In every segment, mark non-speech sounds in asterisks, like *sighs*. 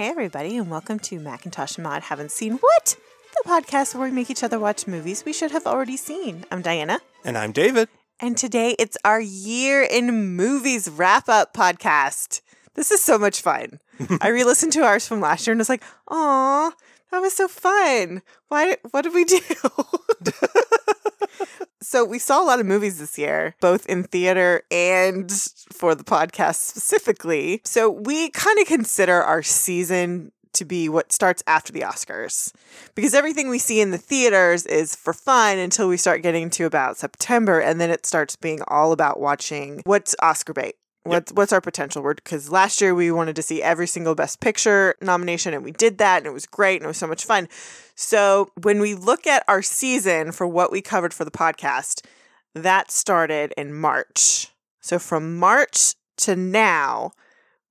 Hey, everybody, and welcome to Macintosh and Maud Haven't Seen What? The podcast where we make each other watch movies we should have already seen. I'm Diana, And I'm David. and today it's our Year in Movies wrap up podcast. This is so much fun. *laughs* I re listened to ours from last year and was like, aw, that was so fun. Why, what did we do? *laughs* so we saw a lot of movies this year, both in theater and for the podcast specifically. So we kind of consider our season to be what starts after the Oscars. Because everything we see in the theaters is for fun until we start getting to about September and then it starts being all about watching what's Oscar bait. What's what's our potential word? Because last year we wanted to see every single Best Picture nomination, and we did that, and it was great, and it was so much fun. So when we look at our season for what we covered for the podcast, that started in March. So from March to now,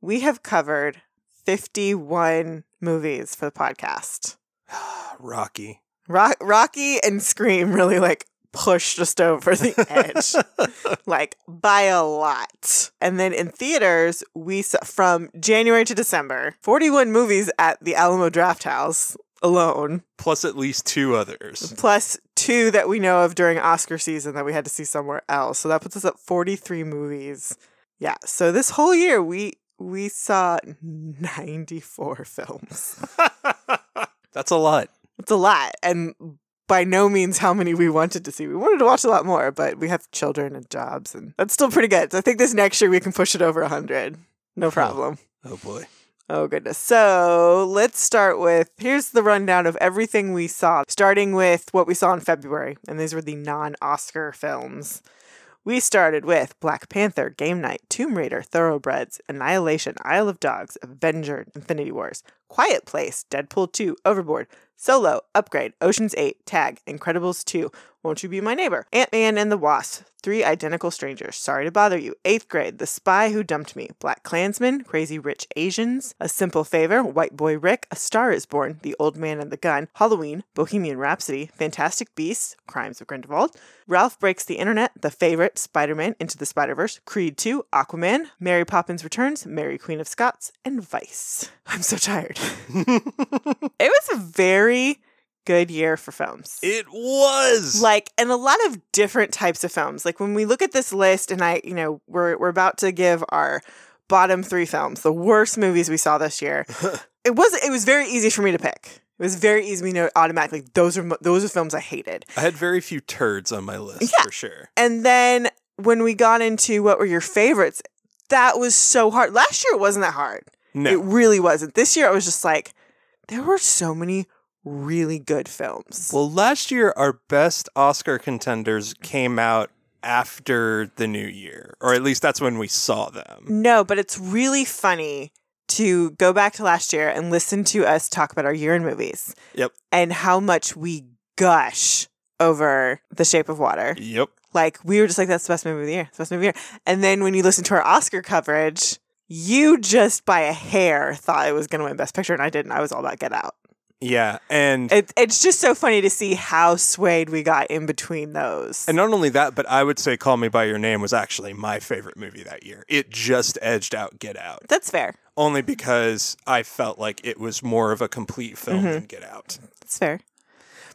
we have covered 51 movies for the podcast. *sighs* Rocky. Rock, Rocky and Scream really like pushed just over the *laughs* edge, like by a lot. And then in theaters, we saw from January to December, 41 movies at the Alamo Drafthouse alone, Plus at least two others. plus two that we know of during Oscar season that we had to see somewhere else. So that puts us at 43 movies. Yeah. So this whole year we we saw 94 films. *laughs* That's a lot. It's a lot. And by no means how many we wanted to see. We wanted to watch a lot more, but we have children and jobs, and that's still pretty good. So I think this next year we can push it over 100. No problem. Oh boy. Oh, goodness. So let's start with here's the rundown of everything we saw, starting with what we saw in February. And these were the non Oscar films. We started with Black Panther, Game Night, Tomb Raider, Thoroughbreds, Annihilation, Isle of Dogs, Avenger, Infinity Wars, Quiet Place, Deadpool 2, Overboard, Solo, Upgrade, Ocean's 8, Tag, Incredibles 2, Won't You Be My Neighbor, Ant Man and the Wasp, Three Identical Strangers, Sorry to Bother You, Eighth Grade, The Spy Who Dumped Me, BlacKkKlansman, Crazy Rich Asians, A Simple Favor, White Boy Rick, A Star is Born, The Old Man and the Gun, Halloween, Bohemian Rhapsody, Fantastic Beasts, Crimes of Grindelwald, Ralph Breaks the Internet, The Favorite, Spider Man Into the Spider Verse, Creed 2, Aquaman, Mary Poppins Returns, Mary Queen of Scots, and Vice. *laughs* I'm so tired. *laughs* it was a very good year for films. It was. like and a lot of different types of films. Like when we look at this list and I, you know, we're we're about to give our bottom 3 films, the worst movies we saw this year. *laughs* it was it was very easy for me to pick. It was very easy to know automatically those are those are films I hated. I had very few turds on my list Yeah. for sure. And then when we got into what were your favorites, that was so hard. Last year it wasn't that hard. No. It really wasn't. This year I was just like there were so many really good films. well, last year our best Oscar contenders came out after the new year, or at least that's when we saw them. No, but it's really funny to go back to last year and listen to us talk about our year in movies Yep. and how much we gush over The Shape of Water. Yep. Like we were just like, that's the best movie of the year. It's the best movie of the year. And then when you listen to our Oscar coverage, you just by a hair thought it was going to win Best Picture, and I didn't. I was all about Get Out. Yeah, and It, it's just so funny to see how swayed we got in between those. and not only that, but I would say Call Me by Your Name was actually my favorite movie that year. It just edged out Get Out. that's fair. only because I felt like it was more of a complete film mm-hmm. than Get Out. That's fair.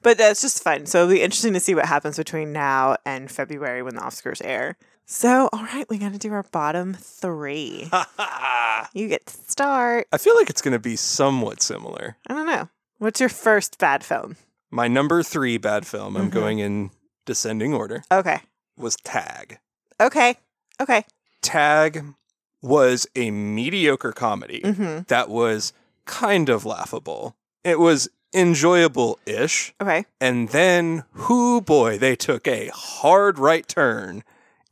But that's just fun. So it'll be interesting to see what happens between now and February when the Oscars air. So, all right, we got to do our bottom three. *laughs* You get to start. I feel like it's going to be somewhat similar. I don't know. What's your first bad film? My number three bad film, I'm Mhm. going in descending order, Okay. was Tag. Okay. Okay. Tag was a mediocre comedy Mm-hmm. that was kind of laughable. It was enjoyable ish. Okay. And then, whoo boy, they took a hard right turn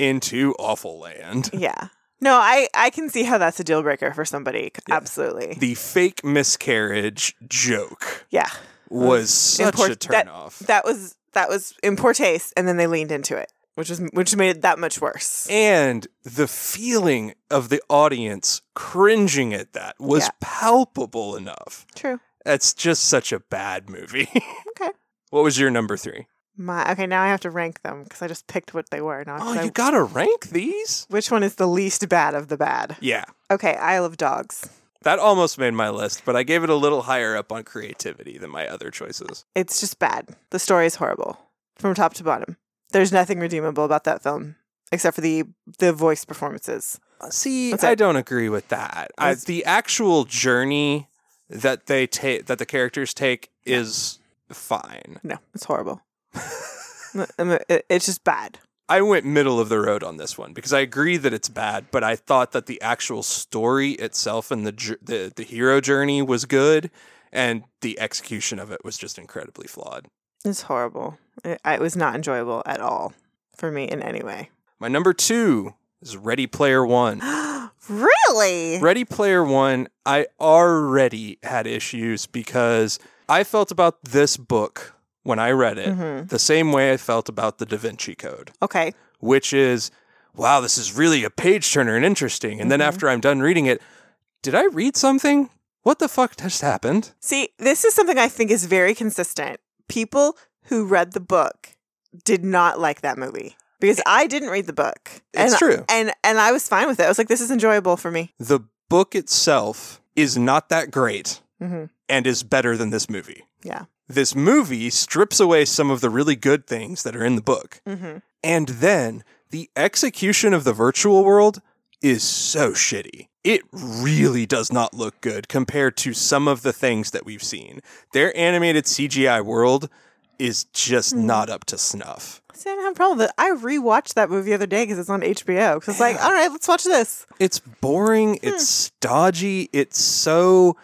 into Awful Land. *laughs* Yeah. No, I I can see how that's a deal breaker for somebody. Yeah. Absolutely. The fake miscarriage joke Yeah. was such Import- a turn that- off. That was that was in poor taste, and then they leaned into it, which was which made it that much worse. and the feeling of the audience cringing at that was Yeah. palpable enough. True. That's just such a bad movie. *laughs* Okay. what was your number three? My okay, now I have to rank them because I just picked what they were. Now Oh, I- you gotta rank these? which one is the least bad of the bad? Yeah. Okay, Isle of Dogs. That almost made my list, but I gave it a little higher up on creativity than my other choices. It's just bad. The story is horrible from top to bottom. There's nothing redeemable about that film except for the the voice performances. Uh, see, That's I don't agree with that. I, the actual journey that they take, that the characters take, is fine. No, it's horrible. *laughs* I mean, it- it's just bad. I went middle of the road on this one because I agree that it's bad, but I thought that the actual story itself and the the the hero journey was good, and the execution of it was just incredibly flawed. It's horrible. It, it was not enjoyable at all for me in any way. My number two is Ready Player One. *gasps* really? Ready Player One, I already had issues because I felt about this book when I read it Mhm. the same way I felt about the Da Vinci Code, Okay. which is, wow, this is really a page turner and interesting. And then Mhm. after I'm done reading it, did I read something? What the fuck just happened? See, this is something I think is very consistent. People who read the book did not like that movie because I didn't read the book. It's and, true. And and I was fine with it. I was like, this is enjoyable for me. The book itself is not that great hmm and is better than this movie. Yeah. This movie strips away some of the really good things that are in the book. hmm And then the execution of the virtual world is so shitty. It really does not look good compared to some of the things that we've seen. Their animated CGI world is just Mhm. not up to snuff. See, I don't have a problem with it. I rewatched that movie the other day because it's on HBO. Because it's like, all right, let's watch this. It's boring, it's stodgy, it's so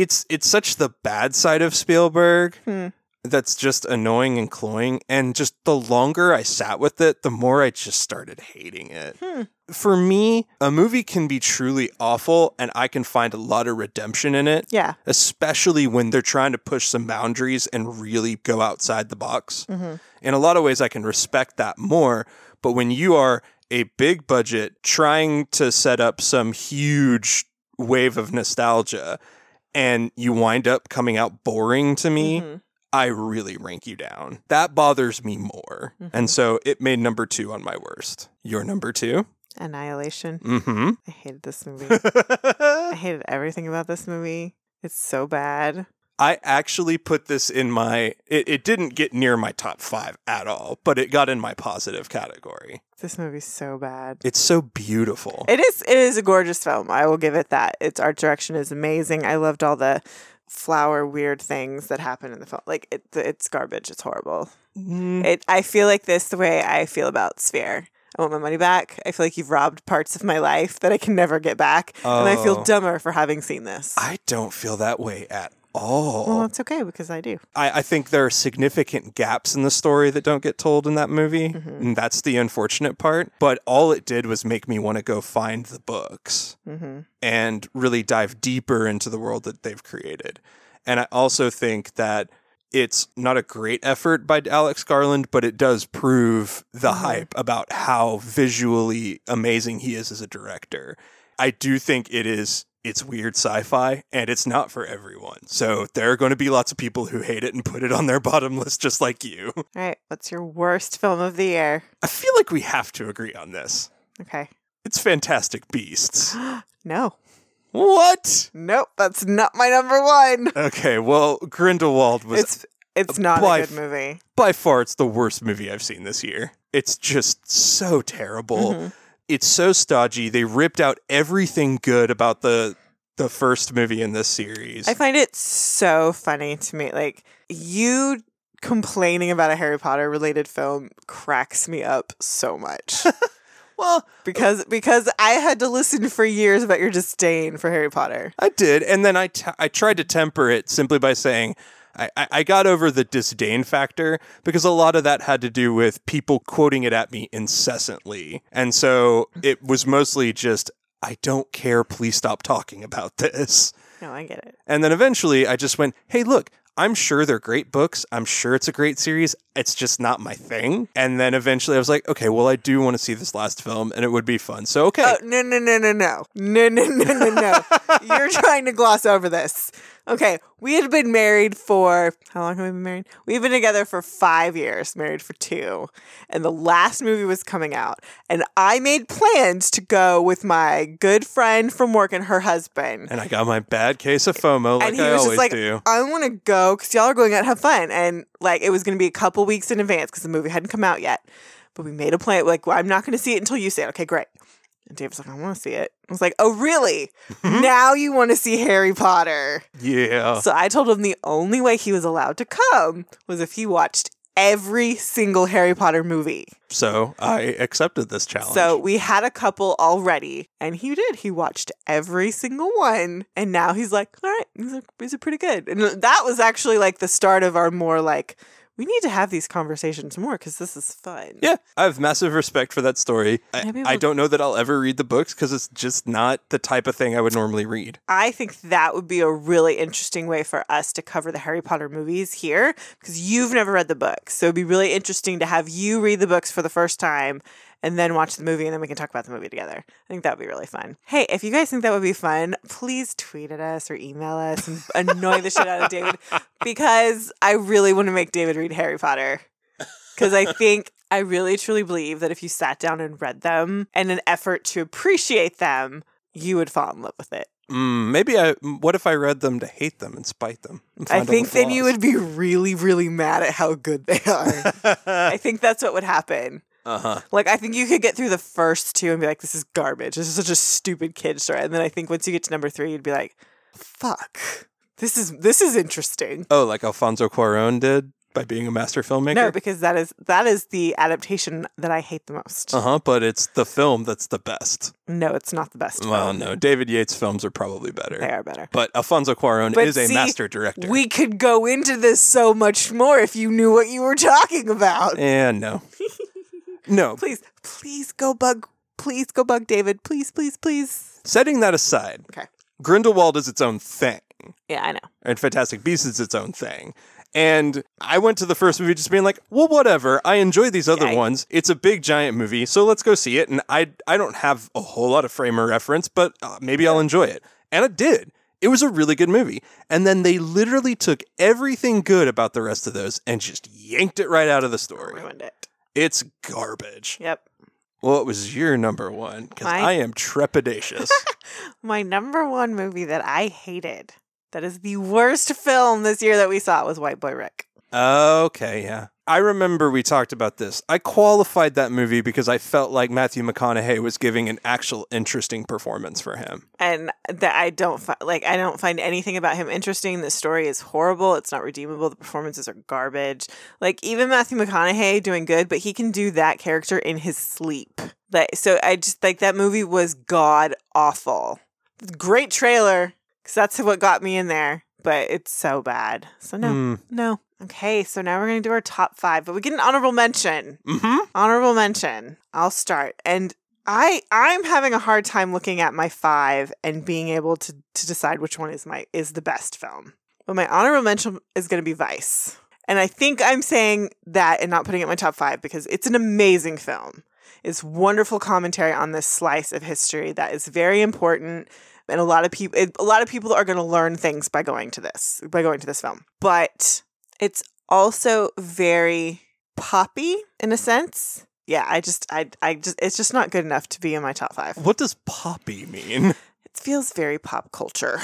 it's it's such the bad side of Spielberg Hmm. that's just annoying and cloying and just the longer I sat with it, the more I just started hating it. Hmm. For me, a movie can be truly awful and I can find a lot of redemption in it, Yeah. especially when they're trying to push some boundaries and really go outside the box. hmm In a lot of ways I can respect that more, but when you are a big budget trying to set up some huge wave of nostalgia and you wind up coming out boring to me, Mhm. I really rank you down. That bothers me more. Mhm. And so it made number two on my worst. Your number two? Annihilation. Mm I hated this movie. *laughs* I hated everything about this movie. It's so bad. I actually put this in my, it, it didn't get near my top five at all, but it got in my positive category. This movie's so bad. It's so beautiful. It is it is a gorgeous film. I will give it that. Its art direction is amazing. I loved all the flower weird things that happen in the film. Like it, it's garbage. It's horrible. Mm, It. I feel like this the way I feel about Sphere. I want my money back. I feel like you've robbed parts of my life that I can never get back, and I feel Oh. dumber for having seen this. I don't feel that way at all. well, it's okay because I do. I, I think there are significant gaps in the story that don't get told in that movie. Mhm. And that's the unfortunate part. But all it did was make me want to go find the books hmm and really dive deeper into the world that they've created. And I also think that it's not a great effort by Alex Garland, but it does prove the Mhm. hype about how visually amazing he is as a director. I do think it is it's weird sci-fi and it's not for everyone. So there are going to be lots of people who hate it and put it on their *laughs* bottom list just like you. All right. What's your worst film of the year? I feel like we have to agree on this. Okay. It's Fantastic Beasts. *gasps* no. What? Nope. That's not my number one. *laughs* Okay, well, Grindelwald was It's it's not by a good movie. by far it's the worst movie I've seen this year. It's just so terrible. Mhm. It's so stodgy. They ripped out everything good about the the first movie in this series. I find it so funny to me. Like you complaining about a Harry Potter related film cracks me up so much. *laughs* well, because because I had to listen for years about your disdain for Harry Potter. I did, and then I t- I tried to temper it simply by saying I, I got over the disdain factor because a lot of that had to do with people quoting it at me incessantly, and so it was mostly just I don't care. Please stop talking about this. No, I get it. And then eventually I just went, hey, look, I'm sure they're great books. I'm sure it's a great series it's just not my thing. And then eventually I was like, okay, well, I do want to see this last film and it would be fun. So, okay. Oh, no, no, no, no, no. No, no, no, no, no. *laughs* You're trying to gloss over this. Okay, we had been married for how long have we been married? We've been together for five years, married for two. And the last movie was coming out. And I made plans to go with my good friend from work and her husband. And I got my bad case of FOMO like and he was I always just like, do. I want to go because y'all are going out to have fun. And like it was going to be a couple weeks in advance because the movie hadn't come out yet. But we made a plan. Like, well, I'm not going to see it until you say it. Okay, great. And David's like, I want to see it. I was like, oh, really? Mm-hmm. now you want to see Harry Potter? Yeah. So I told him the only way he was allowed to come was if he watched every single Harry Potter movie. So I accepted this challenge. So we had a couple already, and he did. He watched every single one, and now he's like, all right, these are, these are pretty good. And that was actually like the start of our more like, we need to have these conversations more because this is fun. yeah, I have massive respect for that story. I, we'll- don't know that I'll ever read the books because it's just not the type of thing I would normally read. I think that would be a really interesting way for us to cover the Harry Potter movies here because you've never read the books. So it'd be really interesting to have you read the books for the first time and then watch the movie and then we can talk about the movie together. I think that would be really fun. Hey, if you guys think that would be fun, please tweet at us or email us and *laughs* annoy the shit out of David because I really want to make David read Harry Potter. Because I think I really truly believe that if you sat down and read them in an effort to appreciate them, you would fall in love with it. Mm, maybe I. What if I read them to hate them and spite them? and I find all the think then you would be really, really mad at how good they are. *laughs* I think that's what would happen. Uh huh. Like, I think you could get through the first two and be like, this is garbage. This is such a stupid kid story. And then I think once you get to number three, you'd be like, fuck. This is this is interesting. Oh, like Alfonso Cuarón did by being a master filmmaker. No, because that is that is the adaptation that I hate the most. uh huh. But it's the film that's the best. No, it's not the best. Well, film. no, David Yates films are probably better. They are better. But Alfonso Cuarón But is a master director. We could go into this so much more if you knew what you were talking about. and no, no. Please, please go bug. Please go bug David. Please, please, please. Setting that aside, Okay. Grindelwald is its own thing, Yeah, I know. and Fantastic Beasts is its own thing. And I went to the first movie just being like, well, whatever. I enjoy these other Yeah, I- ones. It's a big giant movie, so let's go see it. And I I don't have a whole lot of frame of reference, but uh, maybe I'll enjoy it. And it did. It was a really good movie. And then they literally took everything good about the rest of those and just yanked it right out of the story. Ruined it. It's garbage. Yep. Well, what was your number one? Because I am trepidatious. *laughs* My number one movie that I hated, that is the worst film this year that we saw, was White Boy Rick. okay, yeah. I remember we talked about this. I qualified that movie because I felt like Matthew McConaughey was giving an actual interesting performance for him. And that I don't fi- like. I don't find anything about him interesting. The story is horrible. It's not redeemable. The performances are garbage. Like even Matthew McConaughey doing good, but he can do that character in his sleep. Like so, I just like that movie was god awful. Great trailer because that's what got me in there, but it's so bad. So no, Hmm. no. Okay, so now we're gonna do our top five, but we get an honorable mention. Mm-hmm. Honorable mention. I'll start. And I I'm having a hard time looking at my five and being able to to decide which one is my is the best film. But my honorable mention is gonna be Vice. And I think I'm saying that and not putting it in my top five because it's an amazing film. It's wonderful commentary on this slice of history that is very important. And a lot of people, a lot of people are going to learn things by going to this, by going to this film. But it's also very poppy in a sense. Yeah, I just, I, I just, it's just not good enough to be in my top five. What does poppy mean? It feels very pop culture,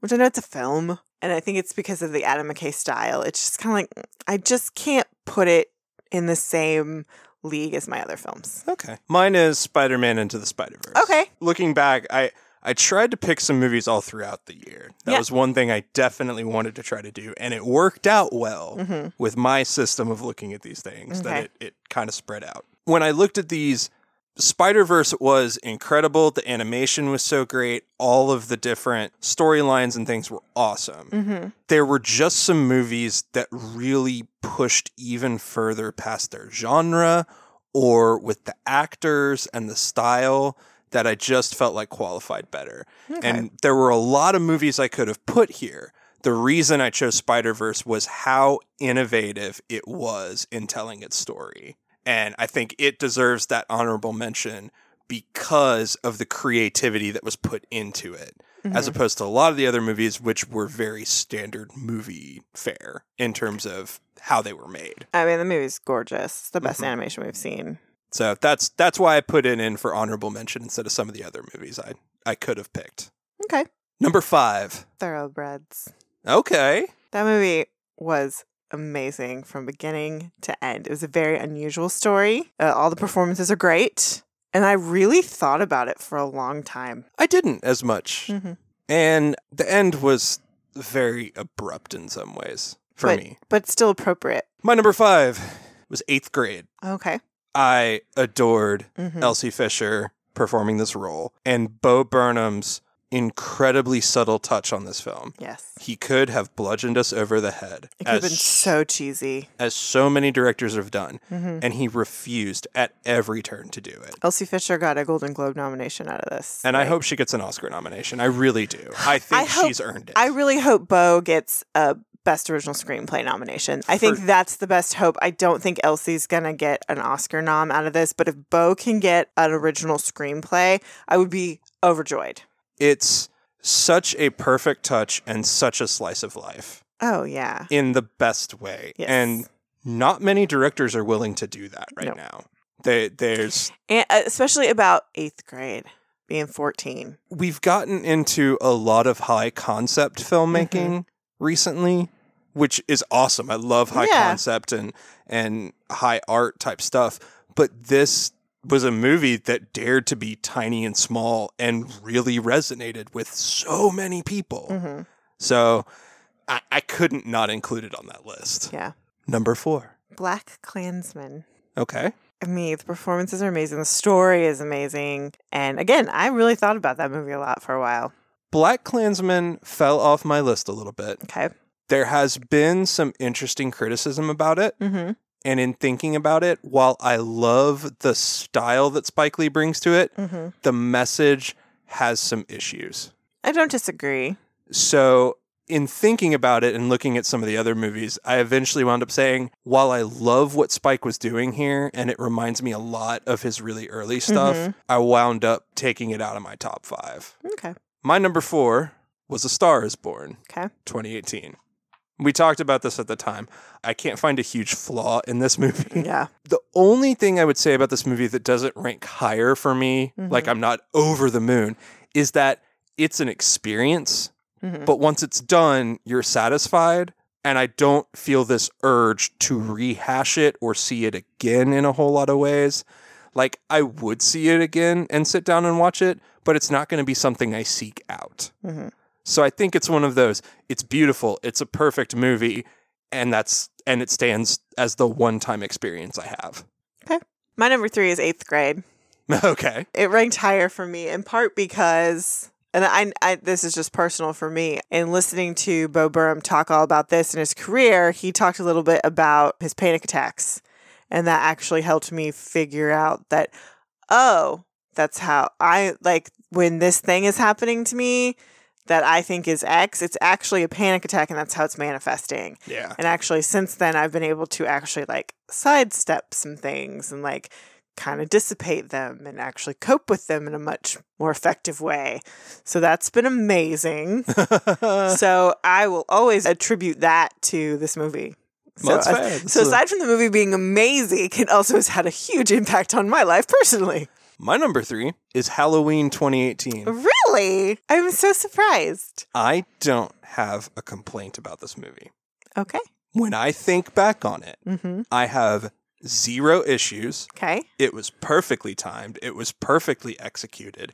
which I know it's a film, and I think it's because of the Adam McKay style. It's just kind of like I just can't put it in the same league as my other films. Okay. Mine is Spider Man Into the Spider Verse. Okay. Looking back, I. I tried to pick some movies all throughout the year. That Yeah. was one thing I definitely wanted to try to do, and it worked out well hmm with my system of looking at these things that it, it kind of spread out. When I looked at these, Spider Verse was incredible. The animation was so great. All of the different storylines and things were awesome. hmm There were just some movies that really pushed even further past their genre or with the actors and the style that I just felt like qualified better. Okay. And there were a lot of movies I could have put here. The reason I chose Spider Verse was how innovative it was in telling its story. And I think it deserves that honorable mention because of the creativity that was put into it. as Mhm. opposed to a lot of the other movies, which were very standard movie fare in terms of how they were made. I mean, the movie's gorgeous. It's the best Mhm. animation we've seen. So that's that's why I put it in for honorable mention instead of some of the other movies I I could have picked. Okay. Number five. Thoroughbreds. Okay. That movie was amazing from beginning to end. It was a very unusual story. Uh, all the performances are great. And I really thought about it for a long time. I didn't as much. Mhm. And the end was very abrupt in some ways for but, me. But still appropriate. My number five was eighth grade. Okay. I adored Mhm. Elsie Fisher performing this role and Bo Burnham's incredibly subtle touch on this film. Yes. He could have bludgeoned us over the head, It could have been so cheesy. as so many directors have done, hmm and he refused at every turn to do it. Elsie Fisher got a Golden Globe nomination out of this. And I hope she gets an Oscar nomination. I really do. I think I hope- she's earned it. I really hope Bo gets a Best Original Screenplay nomination. I think For- that's the best hope. I don't think Elsie's gonna get an Oscar nom out of this, but if Bo can get an original screenplay, I would be overjoyed. It's such a perfect touch and such a slice of life Oh yeah. in the best way. Yes. And not many directors are willing to do that right No. now. They, there's and uh, especially about eighth grade, being fourteen. we've gotten into a lot of high concept filmmaking Mm-hmm. recently, which is awesome. I love high Yeah. concept and and high art type stuff. But this was a movie that dared to be tiny and small and really resonated with so many people. hmm So I, I couldn't not include it on that list. Yeah. Number four. BlacKkKlansman. Okay. I mean, the performances are amazing. The story is amazing. And again, I really thought about that movie a lot for a while. BlacKkKlansman fell off my list a little bit. Okay. There has been some interesting criticism about it. Mm-hmm. And in thinking about it, while I love the style that Spike Lee brings to it, Mm-hmm. the message has some issues. I don't disagree. So, in thinking about it and looking at some of the other movies, I eventually wound up saying, while I love what Spike was doing here and it reminds me a lot of his really early stuff, Mhm. I wound up taking it out of my top five. Okay. My number four was A Star is Born, Okay. 2018. We talked about this at the time. I can't find a huge flaw in this *laughs* movie. Yeah. The only thing I would say about this movie that doesn't rank higher for me, Mhm. like I'm not over the moon, is that it's an experience, Mhm. but once it's done, you're satisfied. And I don't feel this urge to rehash it or see it again in a whole lot of ways. Like, I would see it again and sit down and watch it, but it's not going to be something I seek out. hmm So I think it's one of those. It's beautiful. It's a perfect movie, and that's and it stands as the one-time experience I have. Okay. My number three is eighth grade. *laughs* okay. It ranked higher for me in part because, and I, I, this is just personal for me. In listening to Bo Burnham talk all about this in his career, he talked a little bit about his panic attacks, and that actually helped me figure out that, oh, that's how I like when this thing is happening to me that I think is X. It's actually a panic attack, and that's how it's manifesting. Yeah. And actually, since then, I've been able to actually like sidestep some things and like kind of dissipate them and actually cope with them in a much more effective way. So that's been amazing. *laughs* so I will always attribute that to this movie. So, Well, that's fair. That's so aside from the movie being amazing, it also has had a huge impact on my life personally. My number three is Halloween 2018. Really? I'm so surprised. I don't have a complaint about this movie. Okay. When I think back on it, Mm-hmm. I have zero issues. Okay. It was perfectly timed. It was perfectly executed.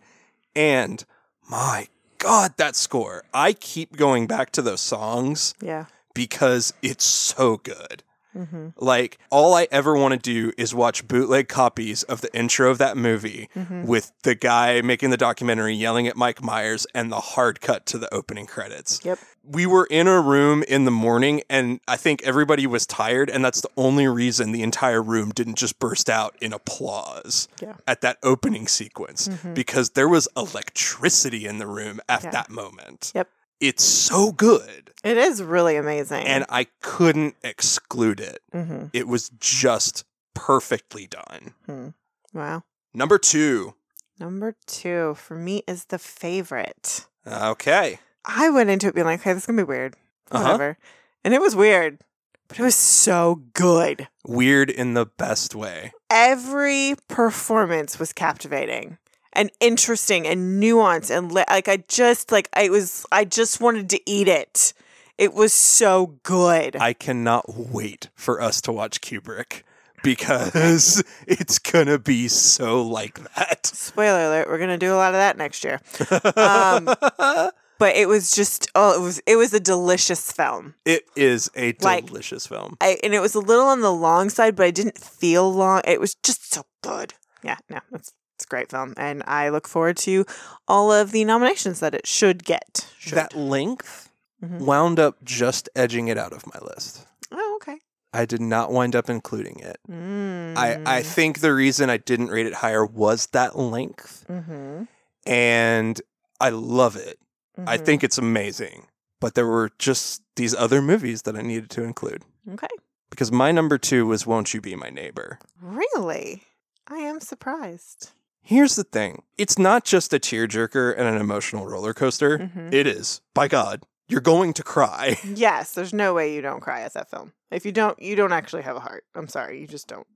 And my God, that score. I keep going back to those songs Yeah. because it's so good. Mm-hmm. Like, all I ever want to do is watch bootleg copies of the intro of that movie Mm-hmm. with the guy making the documentary yelling at Mike Myers and the hard cut to the opening credits. Yep. We were in a room in the morning, and I think everybody was tired, and that's the only reason the entire room didn't just burst out in applause Yeah. at that opening sequence Mhm. because there was electricity in the room at Yeah. that moment. Yep. It's so good, It is really amazing. and I couldn't exclude it. mm-hmm. It was just perfectly done. wow. Number two, Number two for me is the favorite. Okay. I went into it being like, okay, this is gonna be weird. Uh-huh. Whatever. And it was weird. But it was so good. Weird in the best way. Every performance was captivating and interesting and nuanced and li- like I just like I was I just wanted to eat it. It was so good. I cannot wait for us to watch Kubrick because *laughs* it's gonna be so like that. Spoiler alert, we're gonna do a lot of that next year. Um, *laughs* but it was just oh it was it was a delicious film. it is a Like- delicious film. I and it was a little on the long side, but I didn't feel long. It was just so good. Yeah, no, it's it's a great film, and I look forward to all of the nominations that it should get. Should. That length Mhm. wound up just edging it out of my list. oh, okay. I did not wind up including it. Mm. I, I think the reason I didn't rate it higher was that length, Mm-hmm. and I love it. I Mhm. think it's amazing. But there were just these other movies that I needed to include. Okay. Because my number two was Won't You Be My Neighbor? Really, I am surprised. Here's the thing it's not just a tearjerker and an emotional roller coaster. Mhm. It is. By God, you're going to cry. *laughs* Yes, there's no way you don't cry at that film. If you don't, you don't actually have a heart. I'm sorry, you just don't.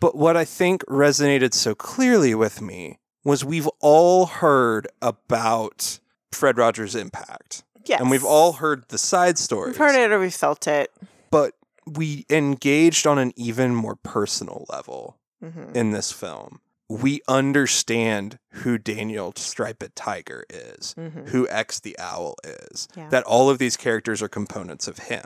But what I think resonated so clearly with me was we've all heard about Fred Rogers' impact. Yes, And we've all heard the side stories. we've heard it or we've felt it. But we engaged on an even more personal level hmm in this film. We understand who Daniel Striped Tiger is, hmm who X the Owl is, Yeah. that all of these characters are components of him.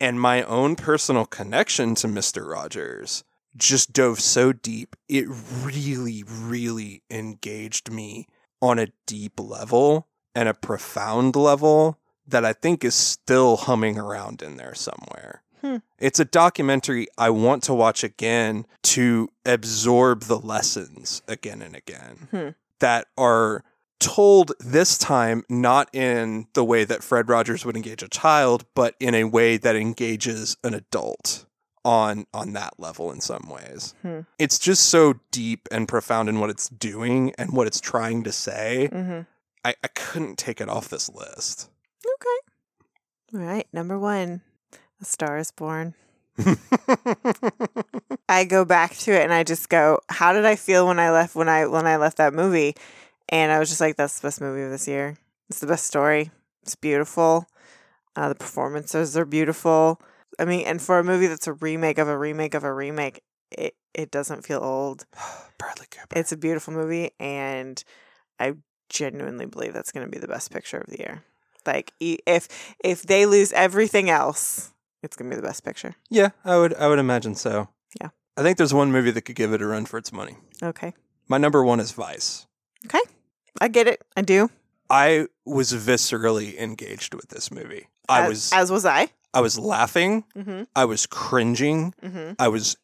And my own personal connection to Mr. Rogers just dove so deep. It really, really engaged me on a deep level and a profound level that I think is still humming around in there somewhere. Hmm. It's a documentary I want to watch again to absorb the lessons again and again Hmm. that are told this time not in the way that Fred Rogers would engage a child, but in a way that engages an adult on on that level in some ways. Hmm. It's just so deep and profound in what it's doing and what it's trying to say. hmm I, I couldn't take it off this list. Okay. All right, number one, A Star Is Born. *laughs* I go back to it and I just go, how did I feel when I left when I when I left that movie? And I was just like, that's the best movie of this year. It's the best story. It's beautiful. Uh, the performances are beautiful. I mean, and for a movie that's a remake of a remake of a remake, it it doesn't feel old. *sighs* Bradley Cooper. It's a beautiful movie, and I genuinely believe that's going to be the best picture of the year. Like, if if they lose everything else, it's to be the best picture. yeah, I would I would imagine so. Yeah. I think there's one movie that could give it a run for its money. Okay, My number one is Vice. Okay. I get it. I do. I was viscerally engaged with this movie. I as, was as was I. I was laughing, Mm-hmm. I was cringing, Mm-hmm. I was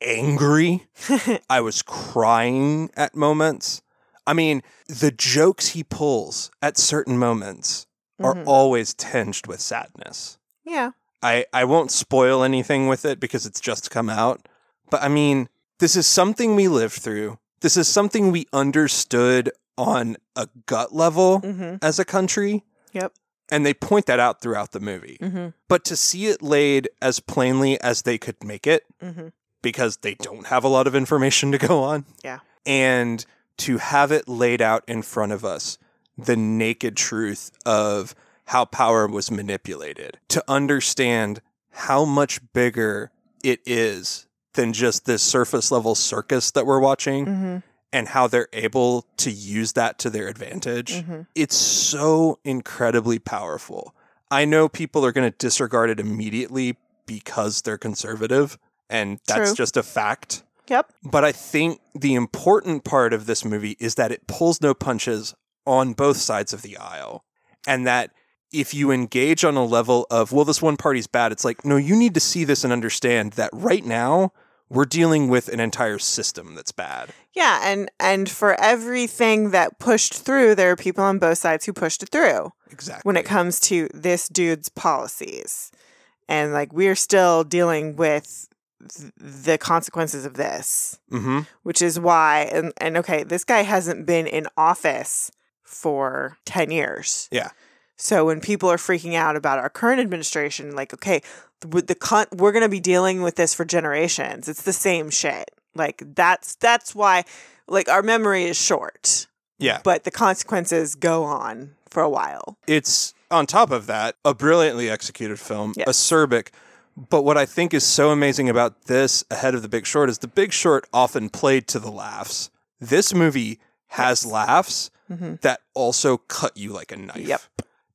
angry, *laughs* I was crying at moments. I mean, the jokes he pulls at certain moments are Mhm. always tinged with sadness. yeah. I, I won't spoil anything with it because it's just come out. But I mean, this is something we lived through. This is something we understood on a gut level Mm-hmm. as a country. Yep. And they point that out throughout the movie. Mm-hmm. But to see it laid as plainly as they could make it, Mm-hmm. because they don't have a lot of information to go on. Yeah. And to have it laid out in front of us, the naked truth of how power was manipulated, to understand how much bigger it is than just this surface level circus that we're watching Mm-hmm. and how they're able to use that to their advantage. Mm-hmm. It's so incredibly powerful. I know people are going to disregard it immediately because they're conservative, and that's True. just a fact. Yep. But I think the important part of this movie is that it pulls no punches on both sides of the aisle. And that if you engage on a level of, well, this one party's bad, it's like, no, you need to see this and understand that right now we're dealing with an entire system that's bad. Yeah, and and for everything that pushed through, there are people on both sides who pushed it through. Exactly. when it comes to this dude's policies. And like we're still dealing with th- the consequences of this, hmm which is why and and okay, this guy hasn't been in office for 10 years. Yeah. So when people are freaking out about our current administration, like, okay, the, the con- we're going to be dealing with this for generations. It's the same shit. Like that's that's why like our memory is short, Yeah. but the consequences go on for a while. It's on top of that, a brilliantly executed film, Yes. acerbic. But what I think is so amazing about this ahead of The Big Short is The Big Short often played to the laughs. This movie has laughs Mhm. that also cut you like a knife. Yep.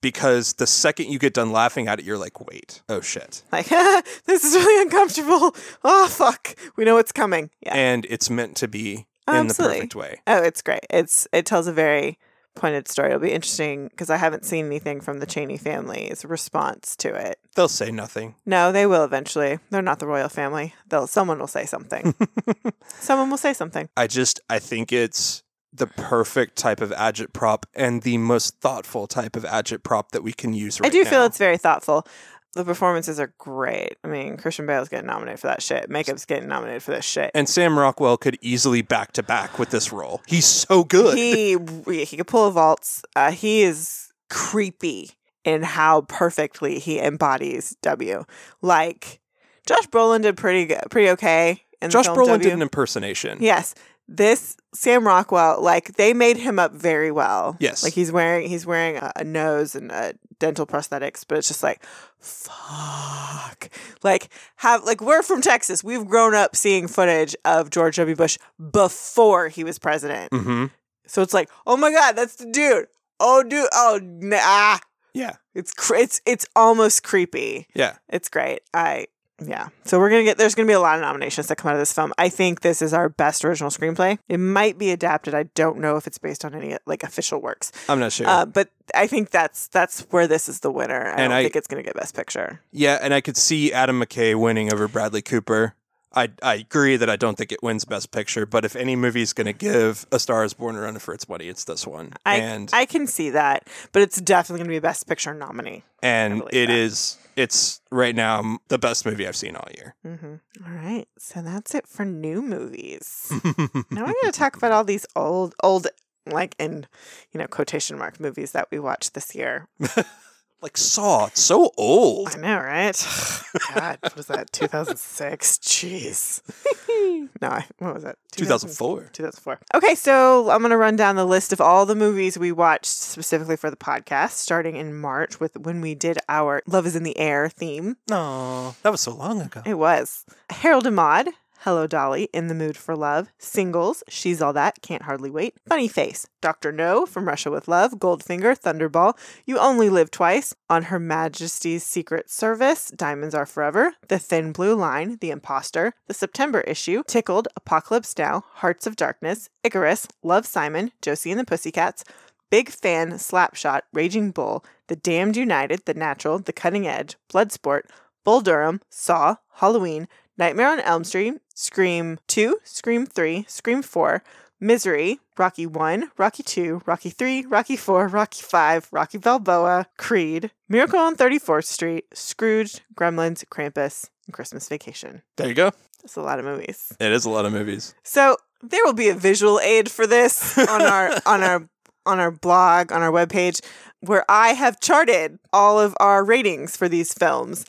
Because the second you get done laughing at it, you're like, wait, oh shit. Like *laughs* this is really uncomfortable. *laughs* Oh fuck, we know what's coming. Yeah. And it's meant to be in the perfect way. Oh, it's great. It's it tells a very pointed story. It'll be interesting because I haven't seen anything from the Cheney family's response to it. They'll say nothing. No, they will eventually. They're not the royal family. They'll someone will say something. *laughs* someone will say something. I just I think it's the perfect type of agit prop and the most thoughtful type of agit prop that we can use right I do feel it's very thoughtful. The performances are great. I mean, Christian Bale's getting nominated for that shit. Makeup's getting nominated for this shit. and Sam Rockwell could easily back to back with this role. He's so good. He he could pull a waltz. Uh, he is creepy in how perfectly he embodies W. Like Josh Brolin did pretty good, pretty okay. In the Josh Brolin W. did an impersonation. Yes. This Sam Rockwell, like they made him up very well. Yes. Like he's wearing he's wearing a, a nose and a dental prosthetics, but it's just like fuck. Like have like we're from Texas. We've grown up seeing footage of George W. Bush before he was president. Mm-hmm. So it's like, oh my god, that's the dude. Oh dude, oh nah. Yeah. It's cr- it's it's almost creepy. Yeah. It's great. I yeah. So we're gonna get there's gonna be a lot of nominations that come out of this film. I think this is our best original screenplay. It might be adapted. I don't know if it's based on any like official works. I'm not sure. Uh, but I think that's that's where this is the winner. I And don't I- think it's gonna get best picture. yeah, and I could see Adam McKay winning over Bradley Cooper. I I agree that I don't think it wins Best Picture, but if any movie is going to give A Star Is Born a run for its money, it's this one. I and I can see that, but it's definitely gonna be a best picture nominee. and it that. is it's right now the best movie I've seen all year. hmm All right, so that's it for new movies. *laughs* now we're gonna talk about all these old old like in you know quotation mark movies that we watched this year. *laughs* like Saw, it's so old. I know, right? *sighs* God, what was that? 2006? Jeez. *laughs* No, what was that? 2004. 2004. Okay, so I'm going to run down the list of all the movies we watched specifically for the podcast, starting in March with when we did our Love is in the Air theme. No, that was so long ago. It was Harold and Maude, Hello Dolly, In the Mood for Love, Singles, She's All That, Can't Hardly Wait, Funny Face, Dr. No, From Russia with Love, Goldfinger, Thunderball, You Only Live Twice, On Her Majesty's Secret Service, Diamonds Are Forever, The Thin Blue Line, The Imposter, The September Issue, Tickled, Apocalypse Now, Hearts of Darkness, Icarus, Love Simon, Josie and the Pussycats, Big Fan, Slapshot, Raging Bull, The Damned United, The Natural, The Cutting Edge, Bloodsport, Bull Durham, Saw, Halloween, Nightmare on Elm Street, Scream 2, Scream 3, Scream 4, Misery, Rocky 1, Rocky 2, Rocky 3, Rocky 4, Rocky 5, Rocky Balboa, Creed, Miracle on 34th Street, Scrooge, Gremlins, Krampus, and Christmas Vacation. There you go. That's a lot of movies. It is a lot of movies. So there will be a visual aid for this on our *laughs* on our on our blog on our webpage where I have charted all of our ratings for these films.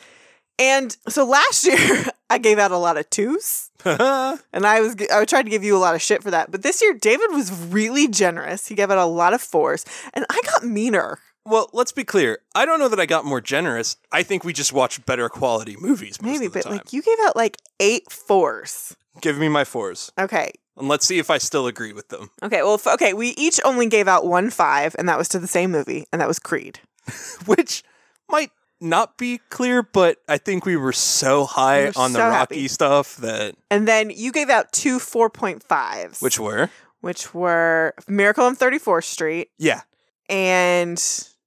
And so last *laughs* year I gave out a lot of twos *laughs* and I was I tried to give you a lot of shit for that. But this year David was really generous. He gave out a lot of fours and I got meaner. well, let's be clear. I don't know that I got more generous. I think we just watched better quality movies. Most Maybe, of the but time. like you gave out like eight fours. give me my fours, Okay. and let's see if I still agree with them. Okay, well, f- okay, we each only gave out one five, and that was to the same movie, and that was Creed. *laughs* Which might not be clear, but I think we were so high We were on the Rocky happy. stuff that And then you gave out two 4.5s, which were which were Miracle on 34th Street yeah. and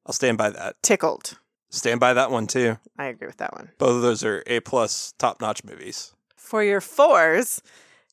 I'll stand by that. Tickled. Stand by that one too. I agree with that one. Both of those are A plus top notch movies. For your fours,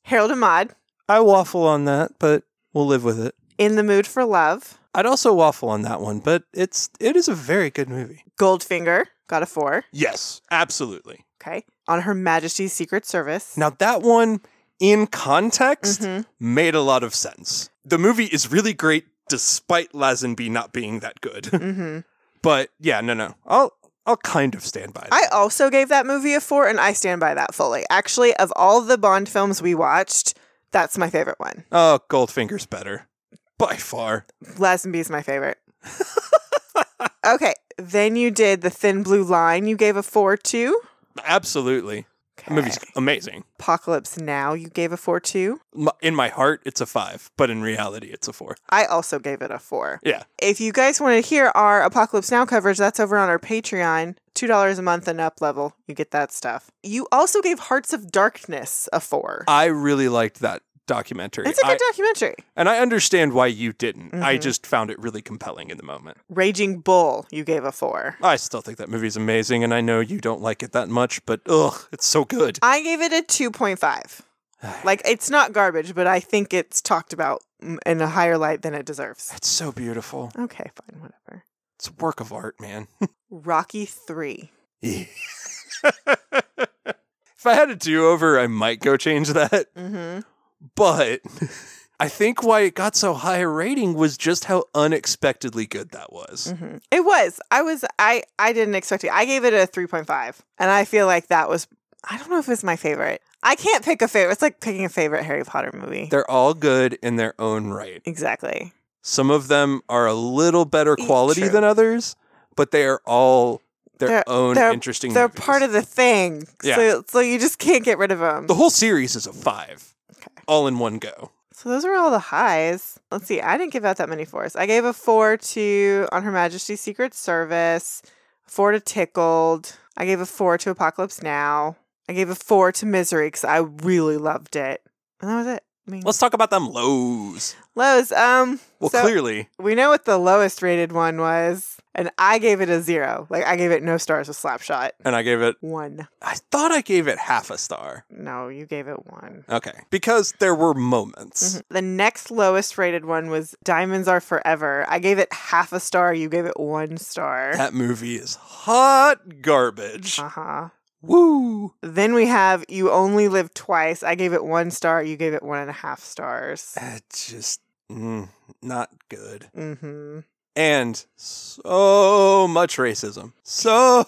Harold and Maude, I waffle on that, but we'll live with it. In the Mood for Love, I'd also waffle on that one, but it's it is a very good movie. Goldfinger, got a four. Yes, absolutely. Okay. On Her Majesty's Secret Service. Now that one in context Mhm. made a lot of sense. The movie is really great despite Lazenby not being that good. *laughs* hmm but yeah, no, no, I'll I'll kind of stand by that. I also gave that movie a four, and I stand by that fully. Actually, of all the Bond films we watched, that's my favorite one. oh, Goldfinger's better by far. Lazenby's my favorite. okay, then you did the Thin Blue Line. You gave a four to. Absolutely, the movie's amazing. Apocalypse Now. You gave a four to. M- In my heart, it's a five, but in reality, it's a four. I also gave it a four. Yeah, If you guys want to hear our Apocalypse Now coverage, that's over on our Patreon. $2 a month and up level. You get that stuff. You also gave Hearts of Darkness a four. I really liked that documentary. it's a good I- documentary. and I understand why you didn't. I Mhm. just found it really compelling in the moment. Raging Bull, you gave a four. I still think that movie's amazing, and I know you don't like it that much, but ugh, it's so good. I gave it a 2.5. *sighs* Like, it's not garbage, but I think it's talked about in a higher light than it deserves. It's so beautiful. Okay, fine, whatever. It's a work of art, man. *laughs* Rocky 3. Yeah. *laughs* if I had a do over, I might go change that. Mm-hmm. But *laughs* I think why it got so high a rating was just how unexpectedly good that was. hmm It was. I was. I. I didn't expect it. I gave it a three point five, and I feel like that was. I don't know if it's my favorite. I can't pick a favorite. It's like picking a favorite Harry Potter movie. They're all good in their own right. exactly. Some of them are a little better quality true. than others, but they are all their They're- own they're- interesting They're movies. part of the thing. Yeah. So, so you just can't get rid of them. the whole series is a five. All in one go. So those are all the highs. Let's see. I didn't give out that many fours. I gave a four to On Her Majesty's Secret Service, four to Tickled. I gave a four to Apocalypse Now. I gave a four to Misery because I really loved it. And that was it. I mean, Let's talk about them lows. lows. Um, Well, so clearly, we know what the lowest rated one was, and I gave it a zero. Like I gave it no stars with Slapshot. and I gave it. One. I thought I gave it half a star. No, you gave it one. Okay, because there were moments. Mhm. The next lowest rated one was Diamonds Are Forever. I gave it half a star. You gave it one star. That movie is hot garbage. Uh huh. Woo! Then we have You Only Live Twice. I gave it one star. You gave it one and a half stars. It's just mm, not good. Mm-hmm. And so much racism. So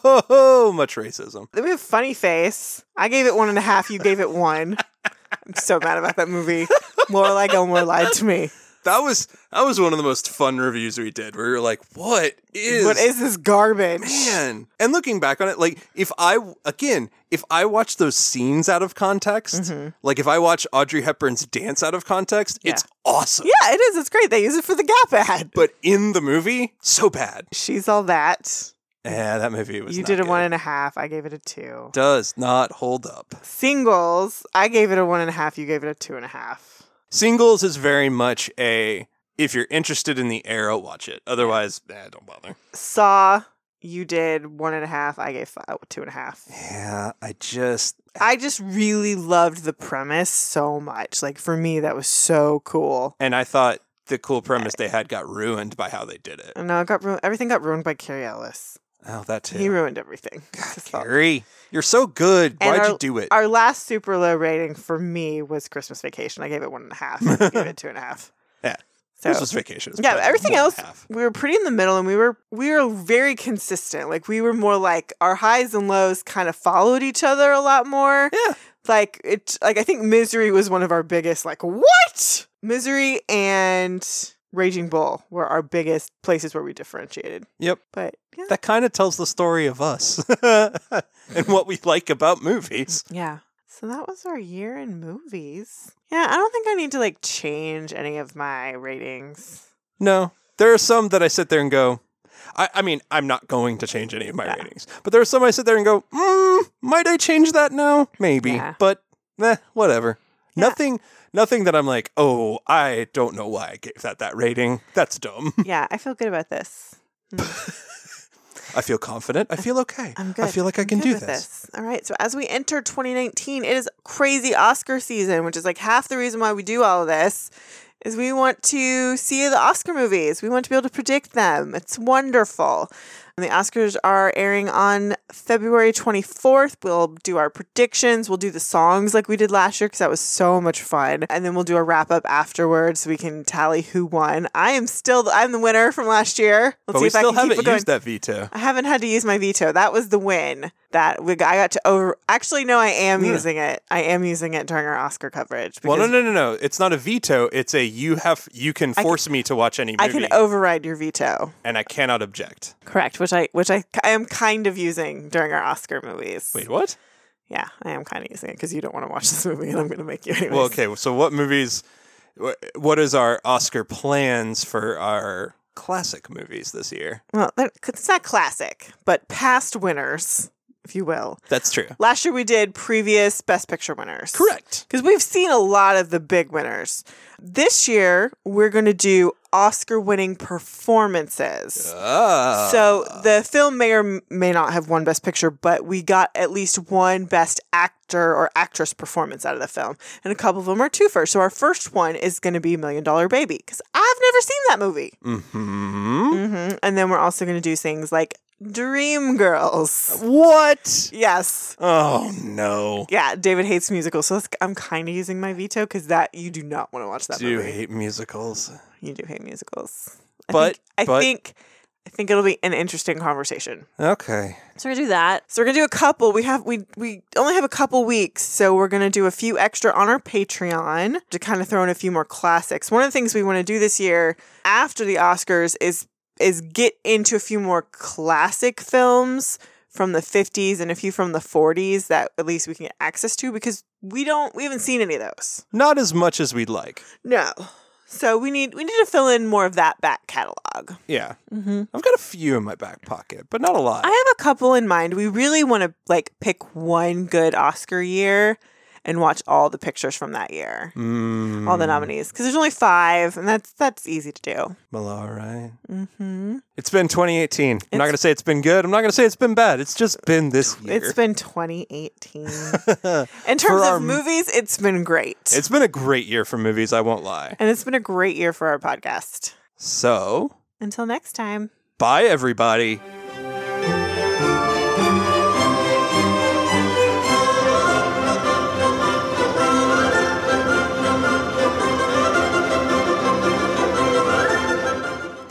much racism. Then we have Funny Face. I gave it one and a half. You gave it one. I'm so mad about that movie. Lorelai Gilmore lied to me. That was that was one of the most fun reviews we did where you're like, what is what is this garbage? man? And looking back on it, like if I again, if I watch those scenes out of context, Mhm. like if I watch Audrey Hepburn's dance out of context, it's awesome. Yeah, it is. It's great. They use it for the Gap ad. But in the movie, so bad. She's all that. Yeah, that movie was. You did a good. one and a half. I gave it a two. Does not hold up. Singles. I gave it a one and a half. You gave it a two and a half. Singles is very much a if you're interested in the era, watch it. Otherwise, eh, don't bother. Saw. You did one and a half. I gave five, two and a half. Yeah, I just I just really loved the premise so much. Like for me, that was so cool. and I thought the cool premise they had got ruined by how they did it. And no, it got ruined. Everything got ruined by Cary Elwes. Oh, that too. He ruined everything. *laughs* It's fault. Cary, you're so good. And Why'd our- you do it? Our last super low rating for me was Christmas Vacation. I gave it one and a half. You gave it *laughs* two and a half. Yeah. So Christmas vacation. yeah, everything else we were pretty in the middle, and we were we were very consistent. Like we were more like our highs and lows kind of followed each other a lot more. Yeah. Like it. Like I think Misery was one of our biggest. Like what? Misery and Raging Bull were our biggest places where we differentiated. Yep. But yeah, That kind of tells the story of us *laughs* and what we like about movies. yeah. So that was our year in movies. Yeah, I don't think I need to like change any of my ratings. No, there are some that I sit there and go. I, I mean, I'm not going to change any of my Yeah. ratings, but there are some I sit there and go, mm, might I change that now? Maybe, Yeah. but eh, whatever. Yeah. Nothing, nothing that I'm like, oh, I don't know why I gave that that rating. That's dumb. *laughs* yeah, I feel good about this. Mm. *laughs* I feel confident. I feel okay. I'm good. I feel like I I'm can do with this. All right. So as we enter 2019, it is crazy Oscar season, which is like half the reason why we do all of this. Is we want to see the Oscar movies. We want to be able to predict them. It's wonderful. And the Oscars are airing on February 24th. We'll do our predictions. We'll do the songs like we did last year because that was so much fun. And then we'll do a wrap up afterwards so we can tally who won. I am still, I'm the winner from last year. Let's But see we if I still can keep it haven't going. used that veto. I haven't had to use my veto. That was the win. That we, I got to over. Actually, no, I am Yeah. using it. I am using it during our Oscar coverage. Well, no, no, no, no. It's not a veto. It's a you have you can force me to watch any I can override your veto. and I cannot object. Correct, which I which I, I am kind of using during our Oscar movies. Wait, what? Yeah, I am kind of using it because you don't want to watch this movie, and I'm going to make you anyways. Well, okay. So, what movies? wh- What is our Oscar plans for our classic movies this year? Well, it's not classic, but past winners, if you will. That's true. Last year we did previous Best Picture winners. Correct. Because we've seen a lot of the big winners. This year we're going to do Oscar winning performances. Ah. So the film may or may not have won Best Picture, but we got at least one Best Actor or Actress performance out of the film, and a couple of them are two first. So our first one is going to be Million Dollar Baby because I've never seen that movie. Mm-hmm. Mm-hmm. And then we're also going to do things like Dream Girls. What? Yes. Oh no. Yeah, David hates musicals, so I'm kind of using my veto because that you do not want to watch that Do you hate musicals? You do hate musicals, I But- think, I but- think I think it'll be an interesting conversation. Okay. So we're gonna do that. So we're gonna do a couple. We have we we only have a couple weeks, so we're gonna do a few extra on our Patreon to kind of throw in a few more classics. One of the things we want to do this year after the Oscars is is get into a few more classic films from the 50s and a few from the 40s that at least we can get access to because we don't we haven't seen any of those. Not as much as we'd like. No. So we need we need to fill in more of that back catalog. Yeah. Mm-hmm. I've got a few in my back pocket, but not a lot. I have a couple in mind. We really want to like pick one good Oscar year and watch all the pictures from that year, mm, all the nominees, because there's only five, and that's that's easy to do. Well, all right. Mm-hmm. It's been 2018. I'm not going to say it's been good. I'm not going to say it's been bad. It's just been this year. It's been 2018. *laughs* In terms our of movies, it's been great, it's been a great year for movies, I won't lie. and it's been a great year for our podcast. So, Until next time. bye everybody.